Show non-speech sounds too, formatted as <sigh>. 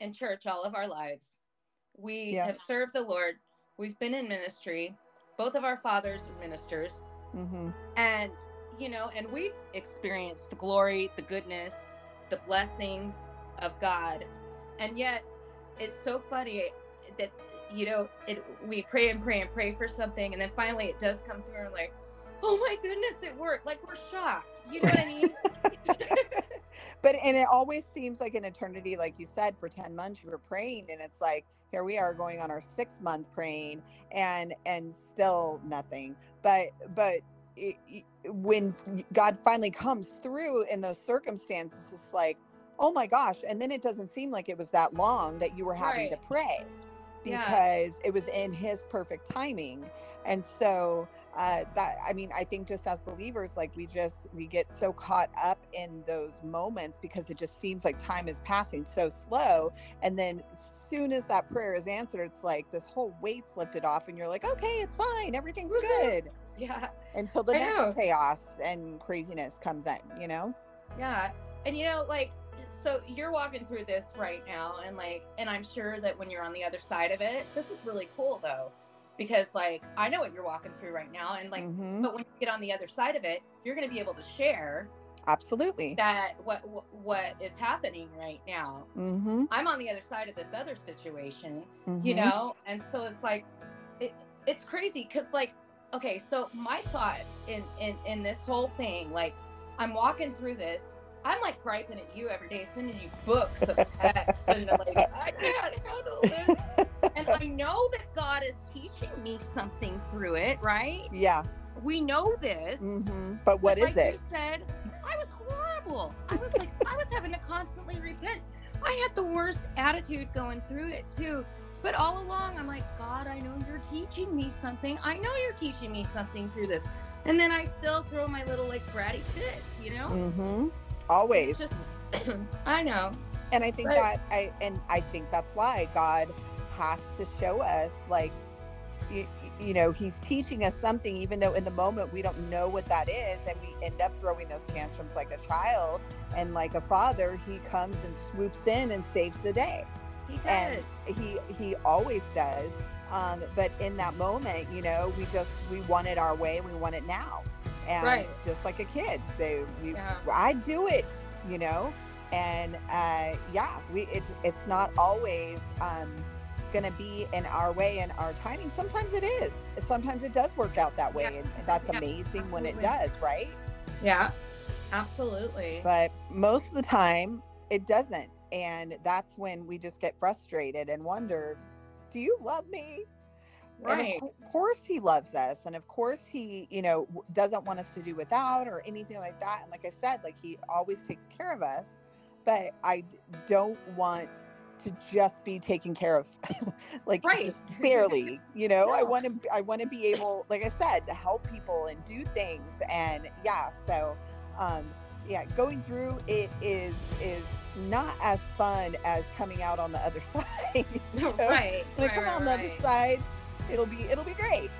in church all of our lives. We Yeah. have served the Lord. We've been in ministry. Both of our fathers are ministers. hmm And, you know, and we've experienced the glory, the goodness, the blessings of God. And yet, it's so funny that, you know, it, we pray and pray and pray for something. And then finally it does come through and, like, oh my goodness, it worked. Like, we're shocked. You know what I mean? <laughs> but and it always seems like an eternity like you said for 10 months you were praying and it's like here we are going on our six month praying and and still nothing but but it, when god finally comes through in those circumstances it's like oh my gosh and then it doesn't seem like it was that long that you were having to Right. Pray Yeah. because it was in his perfect timing and so uh, that i mean i think just as believers like we just we get so caught up in those moments because it just seems like time is passing so slow and then as soon as that prayer is answered it's like this whole weight's lifted off and you're like okay it's fine everything's Woohoo. good yeah. until the I next know. chaos and craziness comes in you know Yeah. And you know, like, so you're walking through this right now, and like, and I'm sure that when you're on the other side of it, this is really cool though, because like, I know what you're walking through right now, and like, Mhm. but when you get on the other side of it, you're going to be able to share absolutely that what what- is happening right now. mm-hmm. I'm on the other side of this other situation, you Mhm. know, and so it's like, it, it's crazy because like, okay, so my thought in in in this whole thing, like, I'm walking through this. I'm like griping at you every day, sending you books of texts, and like, I can't handle this. And I know that God is teaching me something through it, right? yeah We know this. hmm but what But is like it You said I was horrible. I was like I was having to constantly repent. I had the worst attitude going through it too. But all along, I'm like, God, I know you're teaching me something. I know you're teaching me something through this. And then I still throw my little like bratty fits, you know? mm-hmm. Always just, <clears throat> I know. and i think But- that i and i think that's why god has to show us like you, you know he's teaching us something even though in the moment we don't know what that is and we end up throwing those tantrums like a child and like a father he comes and swoops in and saves the day He does. and he he always does um but in that moment you know we just we want it our way we want it now and Right. just like a kid they we Yeah. i do it you know and uh yeah we it, it's not always um gonna be in our way and our timing sometimes it is sometimes it does work out that way Yeah. and that's Yeah, amazing when it does right Yeah. Absolutely. but most of the time it doesn't and that's when we just get frustrated and wonder do you love me and of course he loves us and of course he you know doesn't want us to do without or anything like that and like i said like he always takes care of us but I don't want to just be taken care of <laughs> like Right. just <laughs> barely you know i want to i want to be able like i said to help people and do things and yeah so um yeah going through it is is not as fun as coming out on the other <laughs> side So, right. when right, come right, on the other side, it'll be it'll be great.